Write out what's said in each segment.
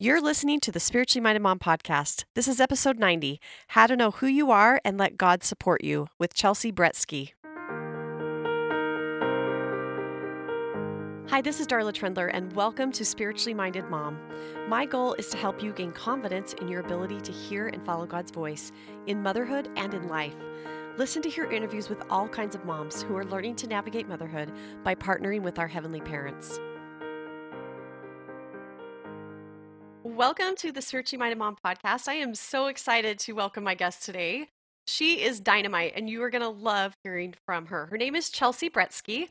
You're listening to the Spiritually Minded Mom podcast. This is episode 90 How to Know Who You Are and Let God Support You with Chelsea Bretsky. Hi, this is Darla Trendler, and welcome to Spiritually Minded Mom. My goal is to help you gain confidence in your ability to hear and follow God's voice in motherhood and in life. Listen to hear interviews with all kinds of moms who are learning to navigate motherhood by partnering with our heavenly parents. Welcome to the Spiritually Minded Mom podcast. I am so excited to welcome my guest today. She is dynamite, and you are going to love hearing from her. Her name is Chelsea Bretsky,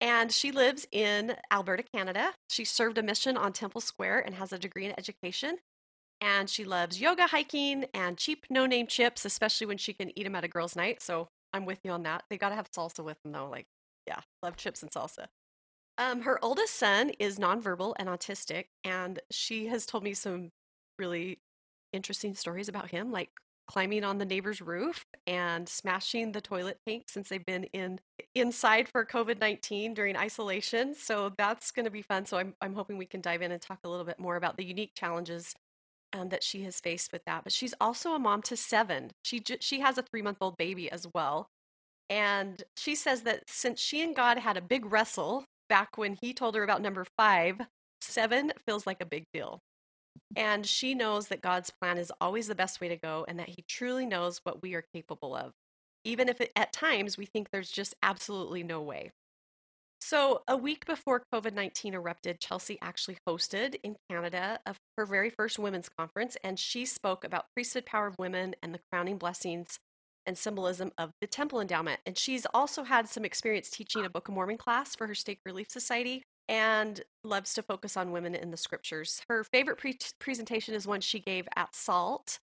and she lives in Alberta, Canada. She served a mission on Temple Square and has a degree in education. And she loves yoga, hiking, and cheap no name chips, especially when she can eat them at a girls' night. So I'm with you on that. They got to have salsa with them, though. Like, yeah, love chips and salsa. Um, her oldest son is nonverbal and autistic, and she has told me some really interesting stories about him, like climbing on the neighbor's roof and smashing the toilet tank since they've been in inside for COVID-19 during isolation. So that's going to be fun. So I'm I'm hoping we can dive in and talk a little bit more about the unique challenges um, that she has faced with that. But she's also a mom to seven. She she has a three month old baby as well. And she says that since she and God had a big wrestle back when he told her about number five, seven feels like a big deal. And she knows that God's plan is always the best way to go and that he truly knows what we are capable of, even if it, at times we think there's just absolutely no way. So, a week before COVID 19 erupted, Chelsea actually hosted in Canada a, her very first women's conference, and she spoke about priesthood power of women and the crowning blessings and symbolism of the temple endowment. And she's also had some experience teaching a Book of Mormon class for her Stake Relief Society and loves to focus on women in the scriptures. Her favorite pre- presentation is one she gave at SALT,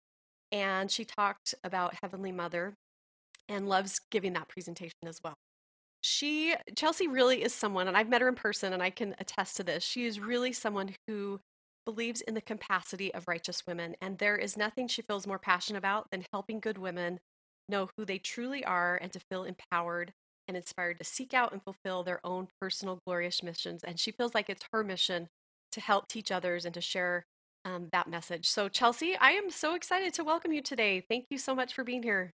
and she talked about Heavenly Mother and loves giving that presentation as well. She, Chelsea, really is someone, and I've met her in person and I can attest to this. She is really someone who believes in the capacity of righteous women, and there is nothing she feels more passionate about than helping good women know who they truly are and to feel empowered and inspired to seek out and fulfill their own personal glorious missions. And she feels like it's her mission to help teach others and to share um, that message. So, Chelsea, I am so excited to welcome you today. Thank you so much for being here.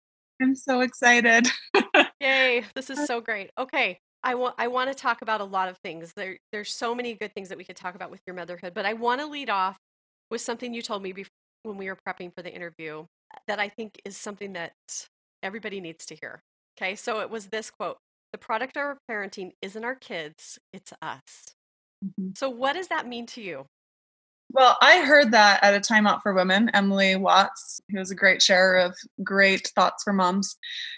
I'm so excited. Yay, this is so great. Okay. I want I want to talk about a lot of things. There there's so many good things that we could talk about with your motherhood, but I want to lead off with something you told me before when we were prepping for the interview that I think is something that everybody needs to hear. Okay, so it was this quote The product of our parenting isn't our kids, it's us. Mm-hmm. So, what does that mean to you? Well, I heard that at a Time Out for Women. Emily Watts, who was a great sharer of great thoughts for moms,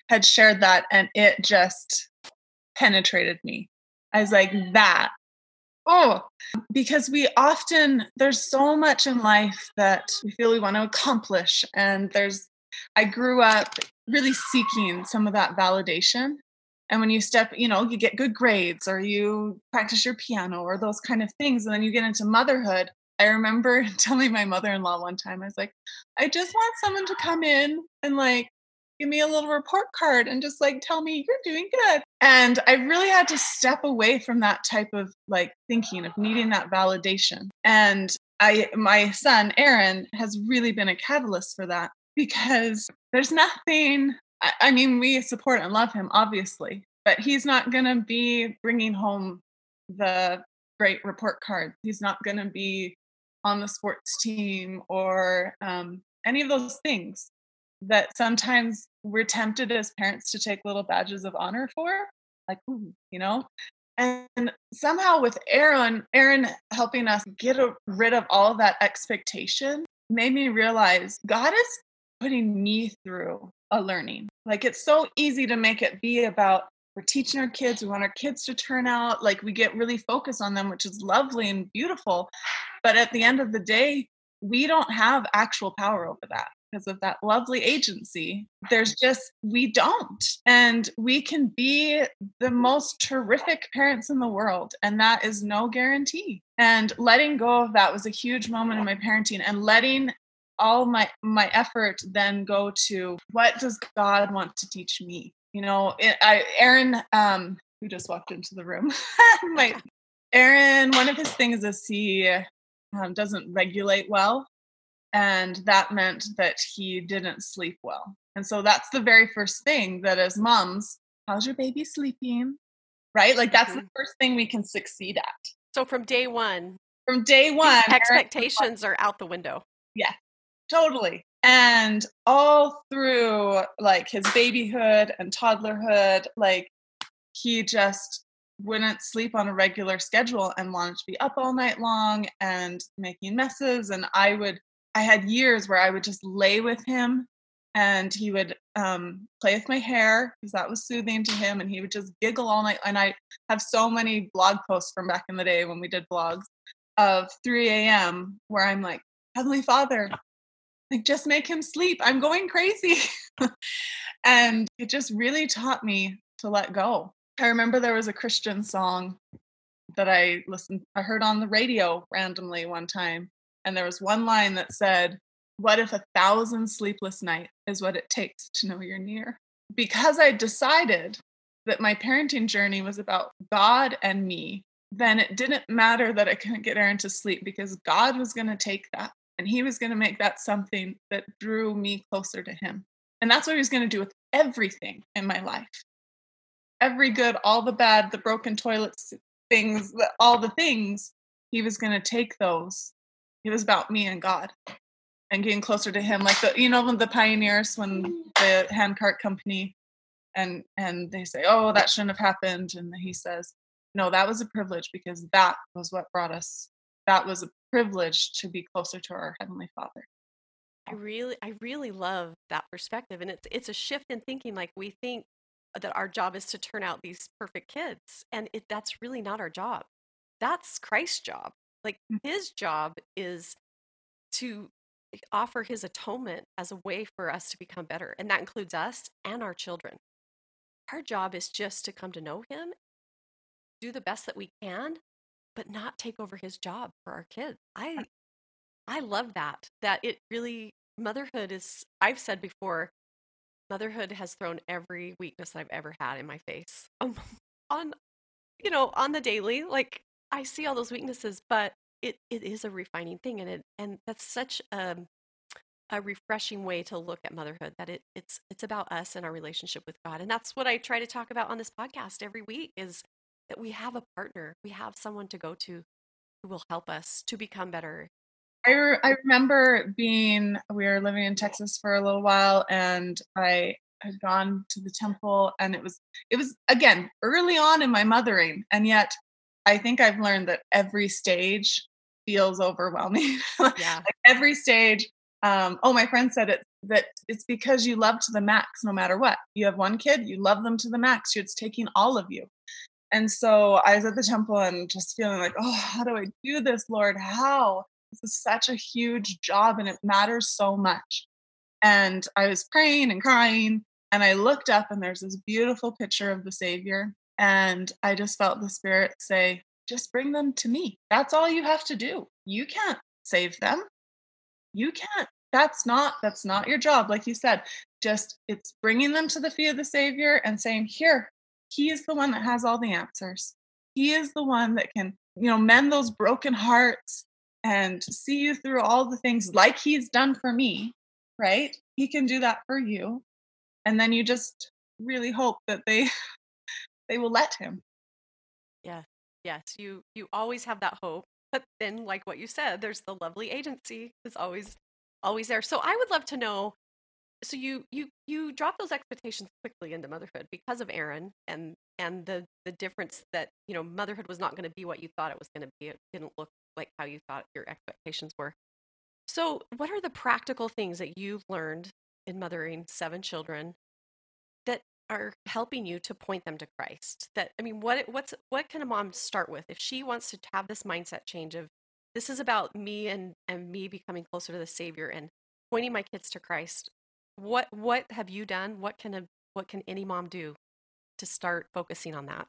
had shared that, and it just penetrated me. I was like, that. Oh, because we often, there's so much in life that we feel we want to accomplish. And there's, I grew up really seeking some of that validation. And when you step, you know, you get good grades or you practice your piano or those kind of things. And then you get into motherhood. I remember telling my mother in law one time, I was like, I just want someone to come in and like give me a little report card and just like tell me you're doing good. And I really had to step away from that type of like thinking of needing that validation. And I my son Aaron has really been a catalyst for that because there's nothing I, mean we support and love him obviously but he's not going to be bringing home the great report card. He's not going to be on the sports team or um, any of those things that sometimes we're tempted as parents to take little badges of honor for like you know? And somehow with aaron aaron helping us get rid of all of that expectation made me realize god is putting me through a learning. Like it's so easy to make it be about we're teaching our kids, we want our kids to turn out, like we get really focused on them, which is lovely and beautiful. But at the end of the day, we don't have actual power over that because of that lovely agency. There's just, we don't. And we can be the most terrific parents in the world, and that is no guarantee. And letting go of that was a huge moment in my parenting and letting all my my effort then go to what does god want to teach me you know it, i aaron um who just walked into the room my aaron one of his things is he um, doesn't regulate well. And that meant that he didn't sleep well. And so that's the very first thing that as moms, how's your baby sleeping? Right? Like that's mm-hmm. the first thing we can succeed at. So from day one, from day one, expectations are out the window. Yeah, totally. And all through like his babyhood and toddlerhood, like he just wouldn't sleep on a regular schedule and wanted to be up all night long and making messes. And I would, I had years where I would just lay with him and he would um, play with my hair because that was soothing to him and he would just giggle all night and i have so many blog posts from back in the day when we did blogs of 3 a.m where i'm like heavenly father like just make him sleep. I'm going crazy. And it just really taught me to let go. I remember there was a christian song that i listened i heard on the radio randomly one time and there was one line that said what if a thousand sleepless nights is what it takes to know you're near? Because I decided that my parenting journey was about God and me, then it didn't matter that I couldn't get Aaron to sleep because God was going to take that and he was going to make that something that drew me closer to him. And that's what he was going to do with everything in my life. Every good, all the bad, the broken toilets, things, all the things, he was going to take those. It was about me and God and getting closer to him like the you know the pioneers when the handcart company and and they say oh that shouldn't have happened and he says no that was a privilege because that was what brought us that was a privilege to be closer to our heavenly father i really i really love that perspective and it's it's a shift in thinking like we think that our job is to turn out these perfect kids and it, that's really not our job that's christ's job like mm. his job is to offer his atonement as a way for us to become better. And that includes us and our children. Our job is just to come to know him, do the best that we can, but not take over his job for our kids. I I love that. That it really motherhood is I've said before, motherhood has thrown every weakness that I've ever had in my face. Um, on you know, on the daily, like I see all those weaknesses, but it it is a refining thing and it and that's such a a refreshing way to look at motherhood that it it's it's about us and our relationship with God and that's what I try to talk about on this podcast every week is that we have a partner we have someone to go to who will help us to become better I, re- I remember being we were living in Texas for a little while and I had gone to the temple and it was it was again early on in my mothering and yet I think I've learned that every stage feels overwhelming. Yeah. like every stage. Um, oh, my friend said it that it's because you love to the max no matter what. You have one kid, you love them to the max. It's taking all of you. And so I was at the temple and just feeling like, oh, how do I do this, Lord? How? This is such a huge job and it matters so much. And I was praying and crying. And I looked up and there's this beautiful picture of the Savior. And I just felt the Spirit say, just bring them to me. That's all you have to do. You can't save them. You can't. That's not that's not your job like you said. Just it's bringing them to the feet of the savior and saying, "Here, he is the one that has all the answers. He is the one that can, you know, mend those broken hearts and see you through all the things like he's done for me, right? He can do that for you. And then you just really hope that they they will let him. Yeah. Yes, you you always have that hope. But then like what you said, there's the lovely agency is always always there. So I would love to know so you you you drop those expectations quickly into motherhood because of Aaron and and the the difference that you know motherhood was not going to be what you thought it was going to be. It didn't look like how you thought your expectations were. So, what are the practical things that you've learned in mothering seven children that are helping you to point them to Christ. That I mean, what what's what can a mom start with if she wants to have this mindset change of this is about me and and me becoming closer to the Savior and pointing my kids to Christ. What what have you done? What can a what can any mom do to start focusing on that?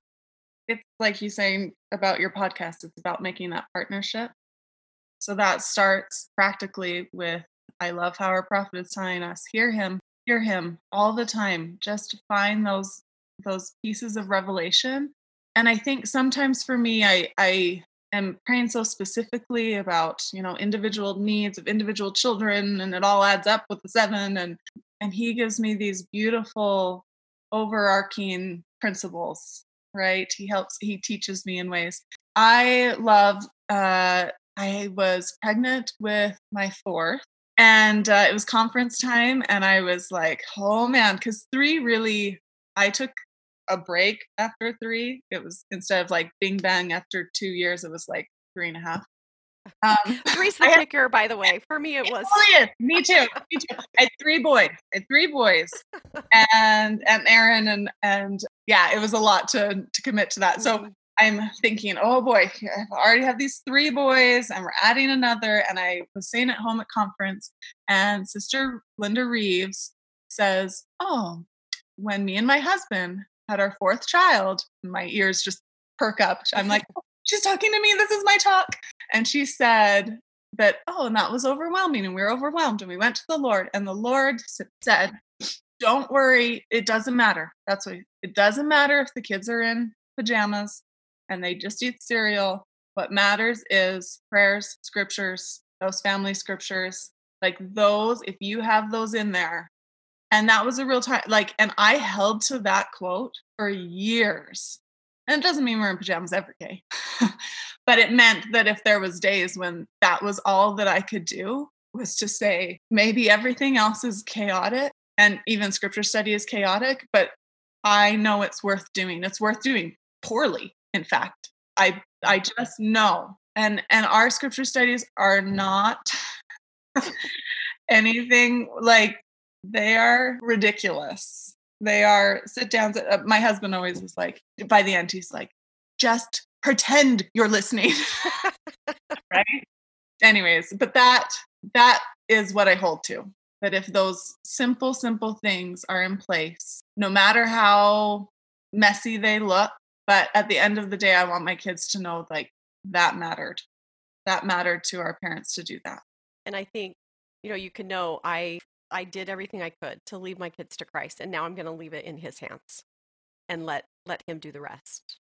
It's like you saying about your podcast. It's about making that partnership. So that starts practically with I love how our prophet is telling us, hear him, hear him all the time just find those those pieces of revelation and i think sometimes for me i i am praying so specifically about, you know, individual needs of individual children and it all adds up with the seven and and he gives me these beautiful overarching principles, right? He helps he teaches me in ways. I love uh I was pregnant with my fourth and uh, it was conference time and i was like oh man because three really i took a break after three it was instead of like bing bang after two years it was like three and a half. Um, three's the kicker by the way. For me it was. oh, me too. Me too. I had three boys. I had three boys and and aaron and and yeah it was a lot to to commit to that. So mm-hmm. I'm thinking, oh boy, I already have these three boys and we're adding another. And I was saying at home at conference, and Sister Linda Reeves says, Oh, when me and my husband had our fourth child, my ears just perk up. I'm like, She's talking to me. This is my talk. And she said that, oh, and that was overwhelming. And we were overwhelmed. And we went to the Lord, and the Lord said, Don't worry. It doesn't matter. That's what it doesn't matter if the kids are in pajamas and they just eat cereal. What matters is prayers, scriptures, those family scriptures, like those, if you have those in there. And that was a real time, like, and I held to that quote for years. And it doesn't mean we're in pajamas every day, but it meant that if there was days when that was all that I could do was to say, maybe everything else is chaotic and even scripture study is chaotic, but I know it's worth doing. It's worth doing poorly in fact i i just know and and our scripture studies are not anything like they are ridiculous. They are sit downs uh, my husband always is like by the end he's like just pretend you're listening. Right? Anyways but that that is what i hold to that if those simple simple things are in place no matter how messy they look but at the end of the day i want my kids to know like that mattered. That mattered to our parents to do that. And i think you know you can know i i did everything i could to leave my kids to christ and now i'm going to leave it in his hands and let let him do the rest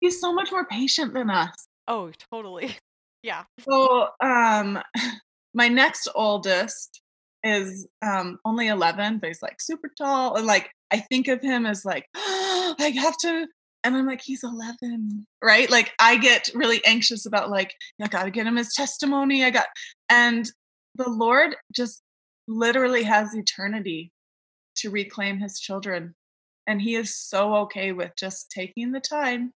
he's so much more patient than us oh totally yeah so um my next oldest is um only 11 but he's like super tall and like i think of him as like oh, i have to and I'm like, he's 11, right? Like, I get really anxious about, like, I got to get him his testimony. I got, and the Lord just literally has eternity to reclaim his children. And he is so okay with just taking the time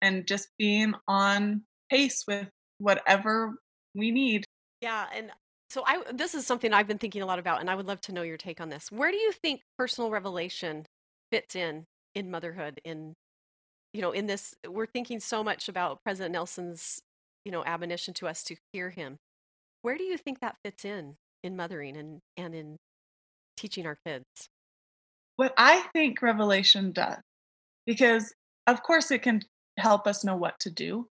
and just being on pace with whatever we need. Yeah. And so I this is something I've been thinking a lot about and I would love to know your take on this. Where do you think personal revelation fits in in motherhood in you know, in this, we're thinking so much about President Nelson's, you know, admonition to us to hear him. Where do you think that fits in in mothering and and in teaching our kids? What I think Revelation does, because of course it can help us know what to do,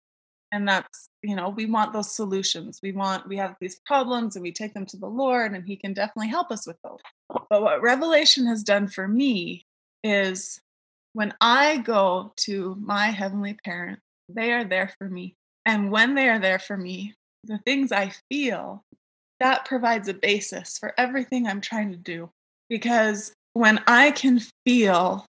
and that's you know we want those solutions. We want we have these problems and we take them to the Lord, and He can definitely help us with those. But what Revelation has done for me is when I go to my heavenly parents, they are there for me. And when they are there for me, the things I feel, that provides a basis for everything I'm trying to do. Because when I can feel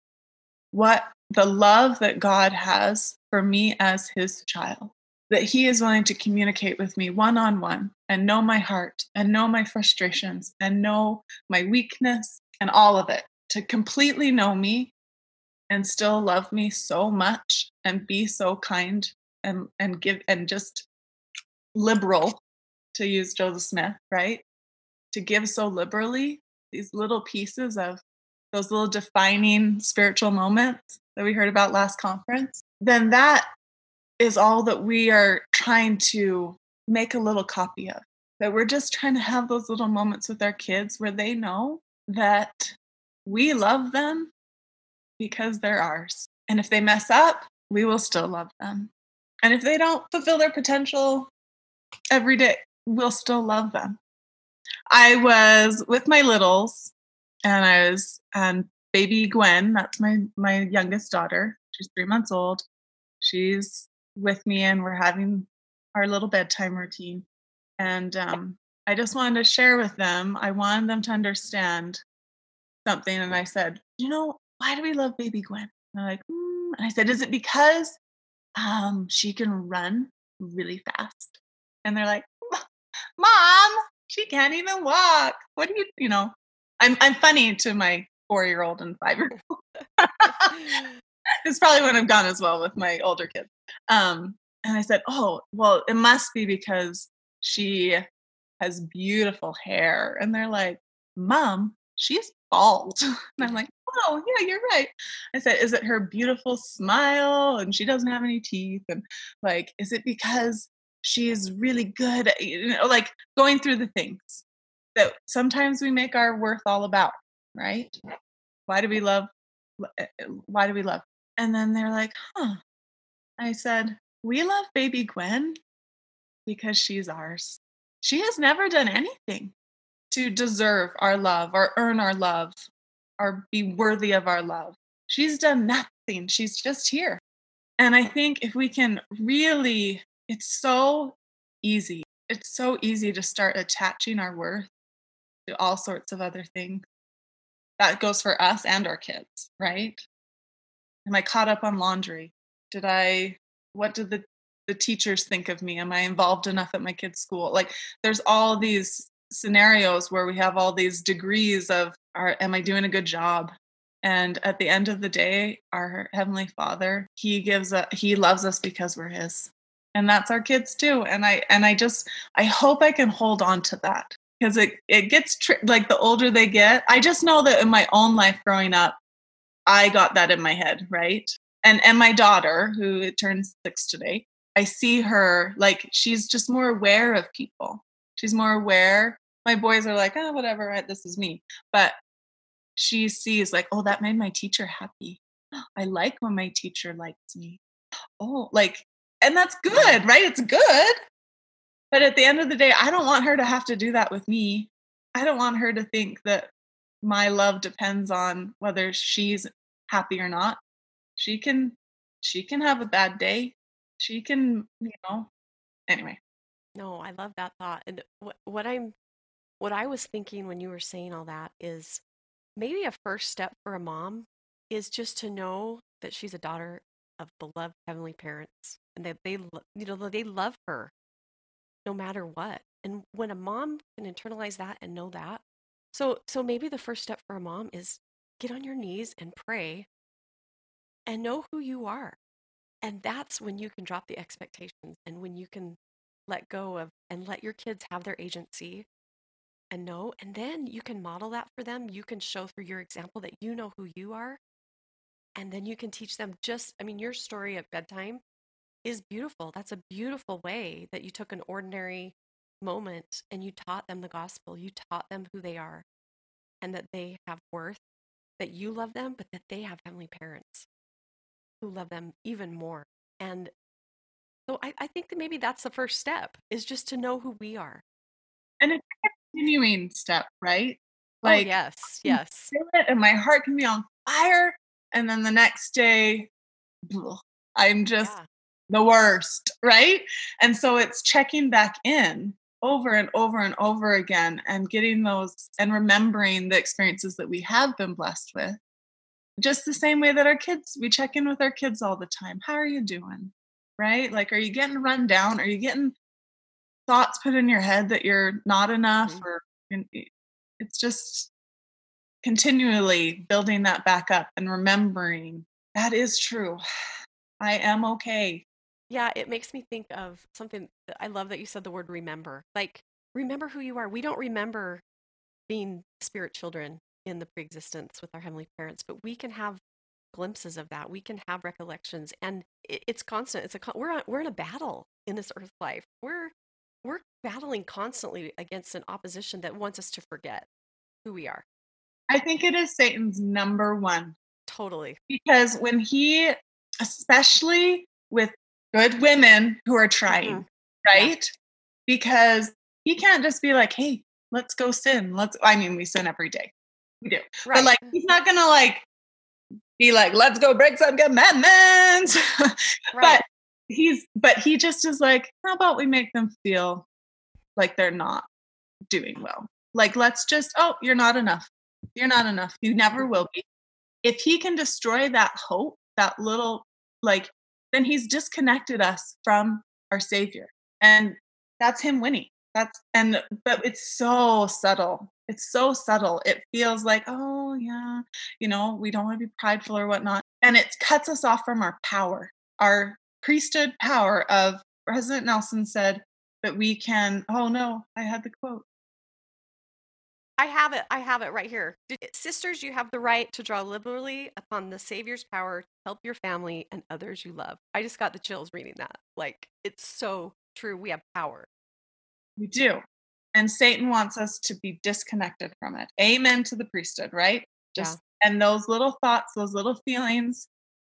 what the love that God has for me as his child, that he is willing to communicate with me one on one and know my heart and know my frustrations and know my weakness and all of it, to completely know me and still love me so much and be so kind and and give and just liberal to use Joseph Smith, right? To give so liberally these little pieces of those little defining spiritual moments that we heard about last conference, then that is all that we are trying to make a little copy of. That we're just trying to have those little moments with our kids where they know that we love them because they're ours. And if they mess up, we will still love them. And if they don't fulfill their potential every day, we'll still love them. I was with my littles and I was um, baby Gwen, that's my my youngest daughter. She's 3 months old. She's with me and we're having our little bedtime routine. And um, I just wanted to share with them. I wanted them to understand something. And I said, you know, why do we love baby Gwen? And they're like, mm. and I said, is it because um, she can run really fast? And they're like, mom, she can't even walk. What do you, you know, I'm, I'm funny to my four year old and five year old. it's probably when I've gone as well with my older kids. Um, and I said, oh, well, it must be because she has beautiful hair. And they're like, mom, she's bald. And I'm like, oh, yeah, you're right. I said, is it her beautiful smile and she doesn't have any teeth? And like, is it because she's really good at, you know, like going through the things that sometimes we make our worth all about, right? Why do we love? Eh, eh, why do we love? And then they're like, huh. I said, we love baby Gwen because she's ours. She has never done anything to deserve our love or earn our love or be worthy of our love. She's done nothing. She's just here. And I think if we can really, it's so easy. It's so easy to start attaching our worth to all sorts of other things. That goes for us and our kids, right? Am I caught up on laundry? Did I, what did the, the teachers think of me? Am I involved enough at my kid's school? Like, there's all these scenarios where we have all these degrees of are am i doing a good job and at the end of the day our heavenly father he gives a he loves us because we're his and that's our kids too. And i and i just i hope i can hold on to that because it it gets tri- like the older they get i just know that in my own life growing up i got that in my head right? And and my daughter who turns six today i see her like she's just more aware of people. She's more aware. My boys are like oh whatever right, this is me. But she sees like oh that made my teacher happy. I like when my teacher likes me. Oh like and that's good right? It's good. But at the end of the day i don't want her to have to do that with me. I don't want her to think that my love depends on whether she's happy or not. She can she can have a bad day. She can you know anyway. No i love that thought and what, what i'm what i was thinking when you were saying all that is maybe a first step for a mom is just to know that she's a daughter of beloved heavenly parents and that they you know they love her no matter what and when a mom can internalize that and know that so so maybe the first step for a mom is get on your knees and pray and know who you are and that's when you can drop the expectations and when you can let go of and let your kids have their agency and know. And then you can model that for them. You can show through your example that you know who you are. And then you can teach them just, I mean, your story at bedtime is beautiful. That's a beautiful way that you took an ordinary moment and you taught them the gospel. You taught them who they are and that they have worth, that you love them, but that they have heavenly parents who love them even more. And so I, I think that maybe that's the first step is just to know who we are. And it's a continuing step, right? Oh, like, oh, yes, yes. it and my heart can be on fire. And then the next day, I'm just yeah. The worst, right? And so it's checking back in over and over and over again and getting those and remembering the experiences that we have been blessed with. Just the same way that our kids, we check in with our kids all the time. How are you doing? Right? Like, are you getting run down? Are you getting thoughts put in your head that you're not enough mm-hmm. or it's just continually building that back up and remembering that is true i am okay yeah it makes me think of something uh, i love that you said the word remember like remember who you are we don't remember being spirit children in the preexistence with our heavenly parents but we can have glimpses of that we can have recollections and it's constant it's a we're on, we're in a battle in this earth life we're we're battling constantly against an opposition that wants us to forget who we are. I think it is Satan's number one. Totally. Because when he, especially with good women who are trying, mm-hmm. right? Yeah. Because he can't just be like, hey, let's go sin. Let's, I mean, we sin every day. We do. Right. But like, he's not going to like be like, let's go break some commandments. right. But he's but he just is like, how about we make them feel like they're not doing well? Like let's just, oh, you're not enough. You're not enough. You never will be. If he can destroy that hope, that little like then he's disconnected us from our savior. And that's him winning. That's and but it's so subtle. It's so subtle. It feels like, oh yeah, you know, we don't want to be prideful or whatnot. And it cuts us off from our power, our priesthood power of President Nelson said that we can, oh no, I had the quote. I have it. I have it right here. Eh, sisters, you have the right to draw liberally upon the Savior's power to help your family and others you love. I just got the chills reading that. Like, it's so true. We have power. We do. And Satan wants us to be disconnected from it. Amen to the priesthood, right? Just yeah. and those little thoughts, those little feelings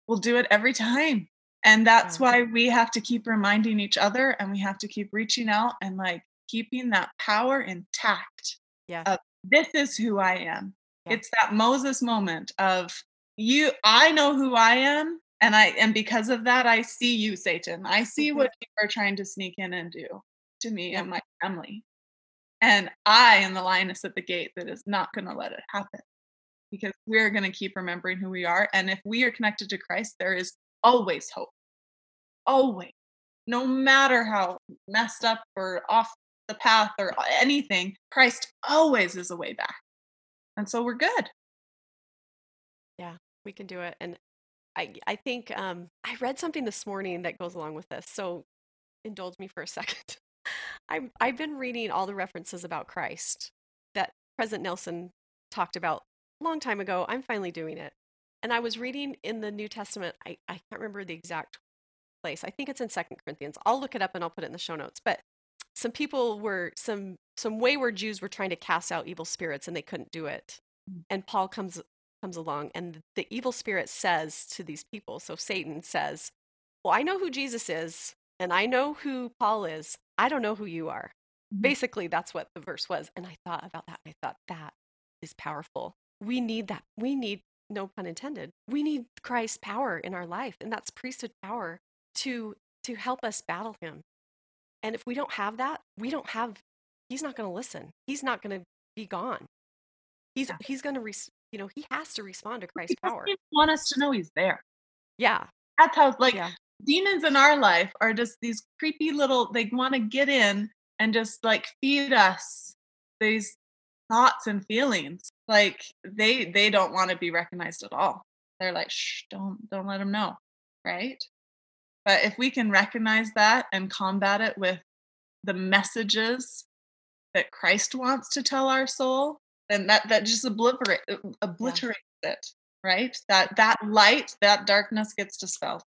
will do it every time. And that's yeah. why we have to keep reminding each other and we have to keep reaching out and like keeping that power intact. Yeah this is who I am. Yeah. It's that Moses moment of you, I know who I am. And I and because of that, I see you, Satan. I see mm-hmm. what you are trying to sneak in and do to me yeah. and my family. And I am the lioness at the gate that is not going to let it happen because we're going to keep remembering who we are. And if we are connected to Christ, there is always hope. Always. No matter how messed up or off the path or anything, Christ always is a way back. And so we're good. Yeah, we can do it. And I I think um I read something this morning that goes along with this. So indulge me for a second. I'm I've been reading all the references about Christ that President Nelson talked about a long time ago. I'm finally doing it. And I was reading in the New Testament, I, I can't remember the exact place. I think it's in Second Corinthians. I'll look it up and I'll put it in the show notes. But some people were some some wayward Jews were trying to cast out evil spirits and they couldn't do it. Mm. And Paul comes comes along and the evil spirit says to these people, so Satan says, "Well, I know who Jesus is and I know who Paul is. I don't know who you are." Mm-hmm. Basically, that's what the verse was. And I thought about that I thought that is powerful. We need that. We need no pun intended. We need Christ's power in our life and that's priesthood power to to help us battle him and if we don't have that, we don't have, he's not going to listen. He's not going to be gone. He's, yeah. he's going to, res- you know, he has to respond to Christ's power. He want us to know he's there. Yeah. That's how, like, yeah. demons in our life are just these creepy little, they want to get in and just like feed us these thoughts and feelings. Like they, they don't want to be recognized at all. They're like, shh, don't, don't let them know. Right. But if we can recognize that and combat it with the messages that Christ wants to tell our soul, then that that just obliterate, uh, obliterates yeah. it, right? That that light, that darkness gets dispelled.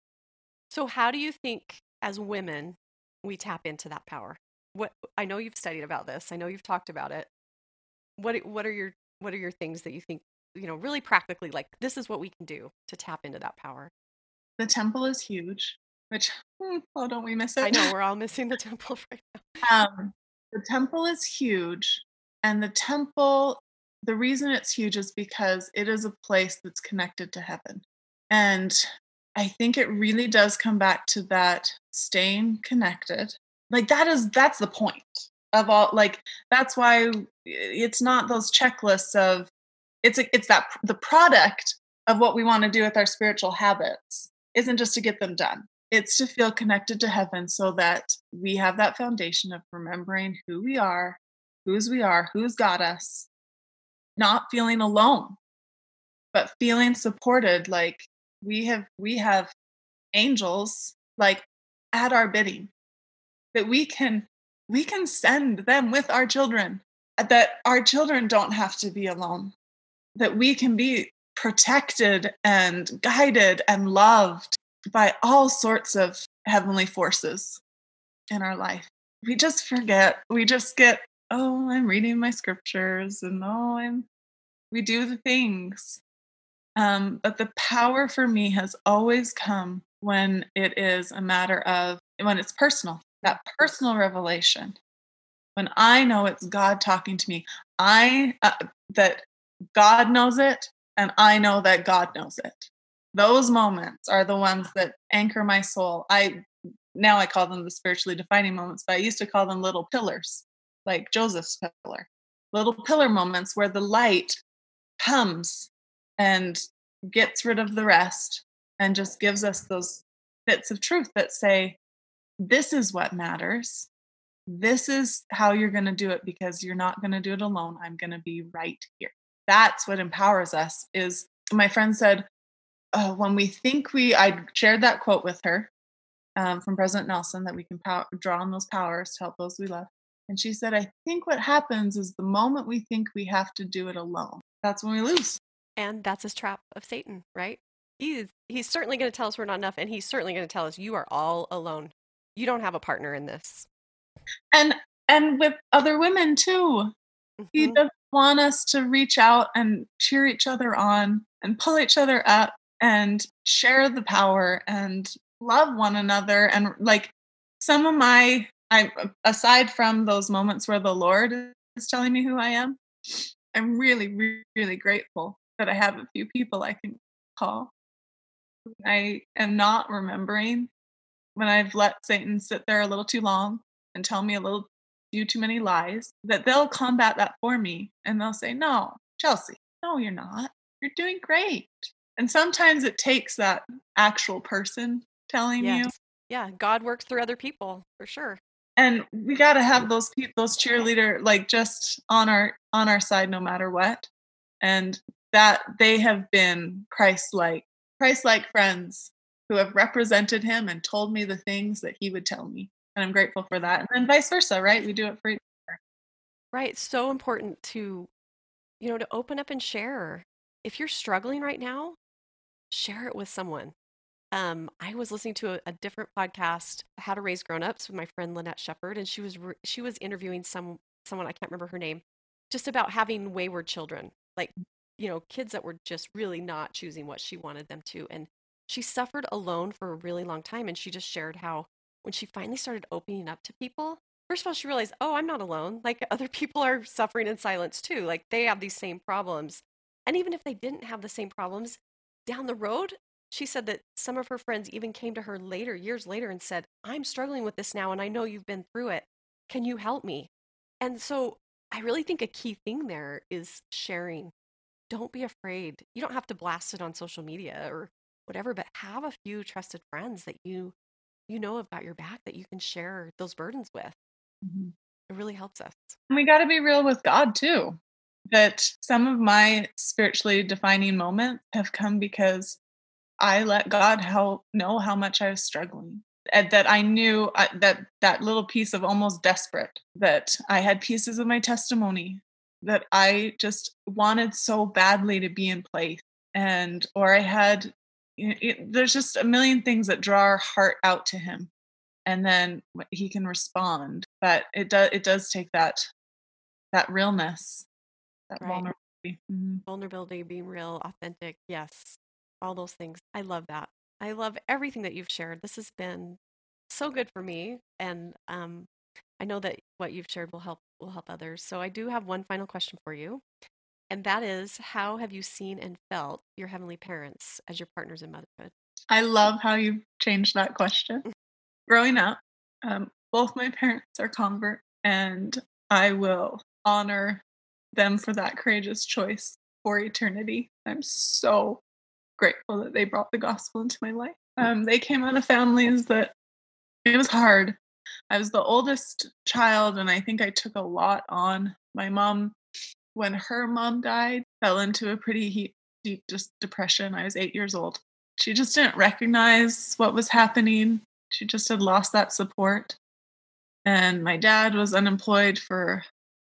So how do you think as women we tap into that power? What I know you've studied about this. I know you've talked about it. What what are your what are your things that you think, you know, really practically like this is what we can do to tap into that power? The temple is huge which oh don't we miss it? I know we're all missing the temple right now. Um, the temple is huge and the temple the reason it's huge is because it is a place that's connected to heaven and i think it really does come back to that staying connected. Like that is that's the point of all like that's why it's not those checklists of it's a, it's that the product of what we want to do with our spiritual habits isn't just to get them done it's to feel connected to heaven so that we have that foundation of remembering who we are, whose we are, who's got us, not feeling alone, but feeling supported like we have we have angels like at our bidding that we can we can send them with our children that our children don't have to be alone that we can be protected and guided and loved by all sorts of heavenly forces in our life. We just forget. We just get, oh, I'm reading my scriptures and oh, I'm, we do the things. Um, but the power for me has always come when it is a matter of, when it's personal, that personal revelation. When I know it's God talking to me, I, uh, that God knows it and I know that God knows it those moments are the ones that anchor my soul i now I call them the spiritually defining moments, but I used to call them little pillars, like Joseph's pillar. Little pillar moments where the light comes and gets rid of the rest and just gives us those bits of truth that say, this is what matters. This is how you're going to do it because you're not going to do it alone. I'm going to be right here. That's what empowers us is my friend said, oh, when we think we, I shared that quote with her um, from President Nelson that we can pow- draw on those powers to help those we love. And she said, I think what happens is the moment we think we have to do it alone, that's when we lose. And that's his trap of Satan, right? He's he's certainly going to tell us we're not enough, and he's certainly going to tell us you are all alone. You don't have a partner in this. And and with other women too. Mm-hmm. He doesn't want us to reach out and cheer each other on and pull each other up and share the power and love one another and like some of my I aside from those moments where the Lord is telling me who I am, I'm really, really, grateful that I have a few people I can call. I am not remembering when I've let Satan sit there a little too long and tell me a little few too many lies, that they'll combat that for me and they'll say, No, Chelsea, no, you're not. You're doing great. And sometimes it takes that actual person telling yes. you. Yeah, God works through other people for sure. And we got to have those people those cheerleader like just on our on our side no matter what. And that they have been christ-like christ-like friends who have represented him and told me the things that he would tell me. And i'm grateful for that. And then vice versa right? We do it for each other. Right so important to you know to open up and share. If you're struggling right now share it with someone um, I was listening to a, a, different podcast, How to Raise Grown-ups, with my friend Lynette Shepard, and she was re- she was interviewing some someone I can't remember her name, just about having wayward children, like you know, kids that were just really not choosing what she wanted them to, and she suffered alone for a really long time, and she just shared how when she finally started opening up to people, first of all, she realized, oh, I'm not alone. Like other people are suffering in silence too. Like they have these same problems, and even if they didn't have the same problems, down the road she said that some of her friends even came to her later, years later, and said, I'm struggling with this now, and I know you've been through it. Can you help me? And so I really think a key thing there is sharing. Don't be afraid. You don't have to blast it on social media or whatever, but have a few trusted friends that you you know have got your back that you can share those burdens with. Mm-hmm. It really helps us. And we got to be real with God too. That some of my spiritually defining moments have come because I let God help know how much I was struggling. And that I knew I, that that little piece of almost desperate that I had pieces of my testimony that I just wanted so badly to be in place, and or I had. It, there's just a million things that draw our heart out to Him, and then He can respond. But it does it does take that that realness, that right. vulnerability. Mm-hmm. Vulnerability, being real, authentic. Yes, all those things. I love that. I love everything that you've shared. This has been so good for me, and um, I know that what you've shared will help will help others. So I do have one final question for you, and that is, how have you seen and felt your heavenly parents as your partners in motherhood? I love how you changed that question. Growing up, um, both my parents are convert, and I will honor them for that courageous choice for eternity. I'm so grateful that they brought the gospel into my life. Um, they came out of families that it was hard. I was the oldest child, and I think I took a lot on. My mom, when her mom died, fell into a pretty deep just depression. I was eight years old. She just didn't recognize what was happening. She just had lost that support. And my dad was unemployed for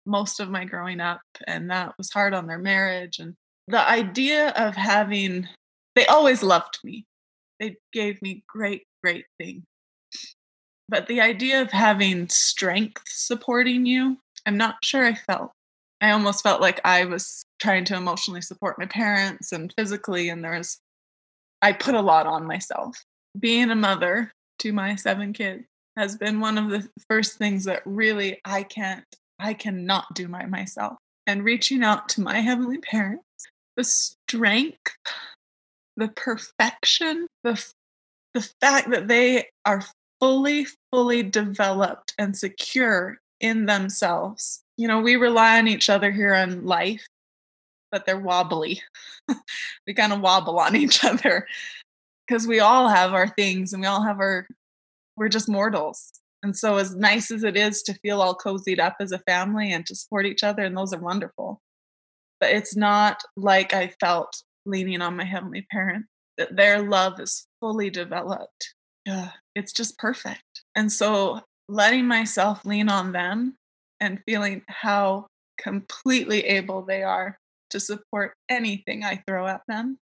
most of my growing up, and that was hard on their marriage. And the idea of having they always loved me. They gave me great, great things. But the idea of having strength supporting you, I'm not sure I felt. I almost felt like I was trying to emotionally support my parents and physically, and there was, I put a lot on myself. Being a mother to my seven kids has been one of the first things that really I can't, I cannot do by myself. And reaching out to my heavenly parents, the strength the perfection, the the fact that they are fully, fully developed and secure in themselves. You know, we rely on each other here in life, but they're wobbly. we kind of wobble on each other because we all have our things and we all have our, we're just mortals. And so, as nice as it is to feel all cozied up as a family and to support each other, and those are wonderful, but it's not like I felt leaning on my heavenly parents, that their love is fully developed. Yeah, it's just perfect. And so, letting myself lean on them and feeling how completely able they are to support anything I throw at them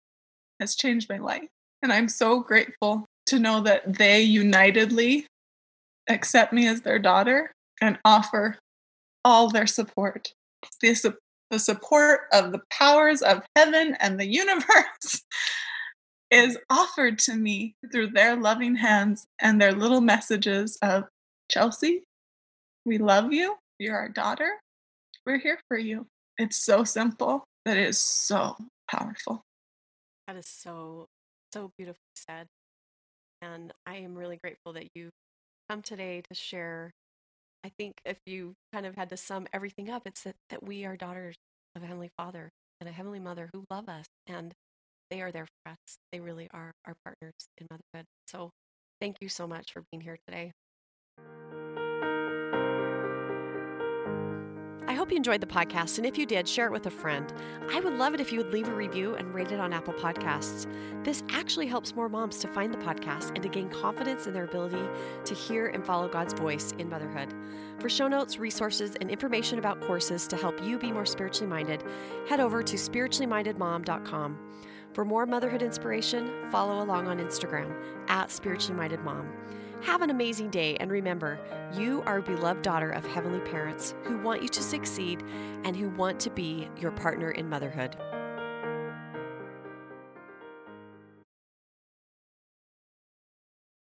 has changed my life. And I'm so grateful to know that they unitedly accept me as their daughter and offer all their support. The, su- the support of the powers of heaven and the universe is offered to me through their loving hands and their little messages of Chelsea, we love you. You're our daughter. We're here for you. It's so simple, but it is so powerful. That is so, so beautifully said. And I am really grateful that you come today to share. I think if you kind of had to sum everything up, it's that, that we are daughters of a Heavenly Father and a Heavenly Mother who love us and they are there for us. They really are our partners in motherhood. So thank you so much for being here today. Hope you enjoyed the podcast, and if you did, share it with a friend. I would love it if you would leave a review and rate it on Apple Podcasts. This actually helps more moms to find the podcast and to gain confidence in their ability to hear and follow God's voice in motherhood. For show notes, resources, and information about courses to help you be more spiritually minded, head over to spirituallymindedmom.com. For more motherhood inspiration, follow along on Instagram at spirituallymindedmom. mom. Have an amazing day, and remember, you are a beloved daughter of heavenly parents who want you to succeed and who want to be your partner in motherhood.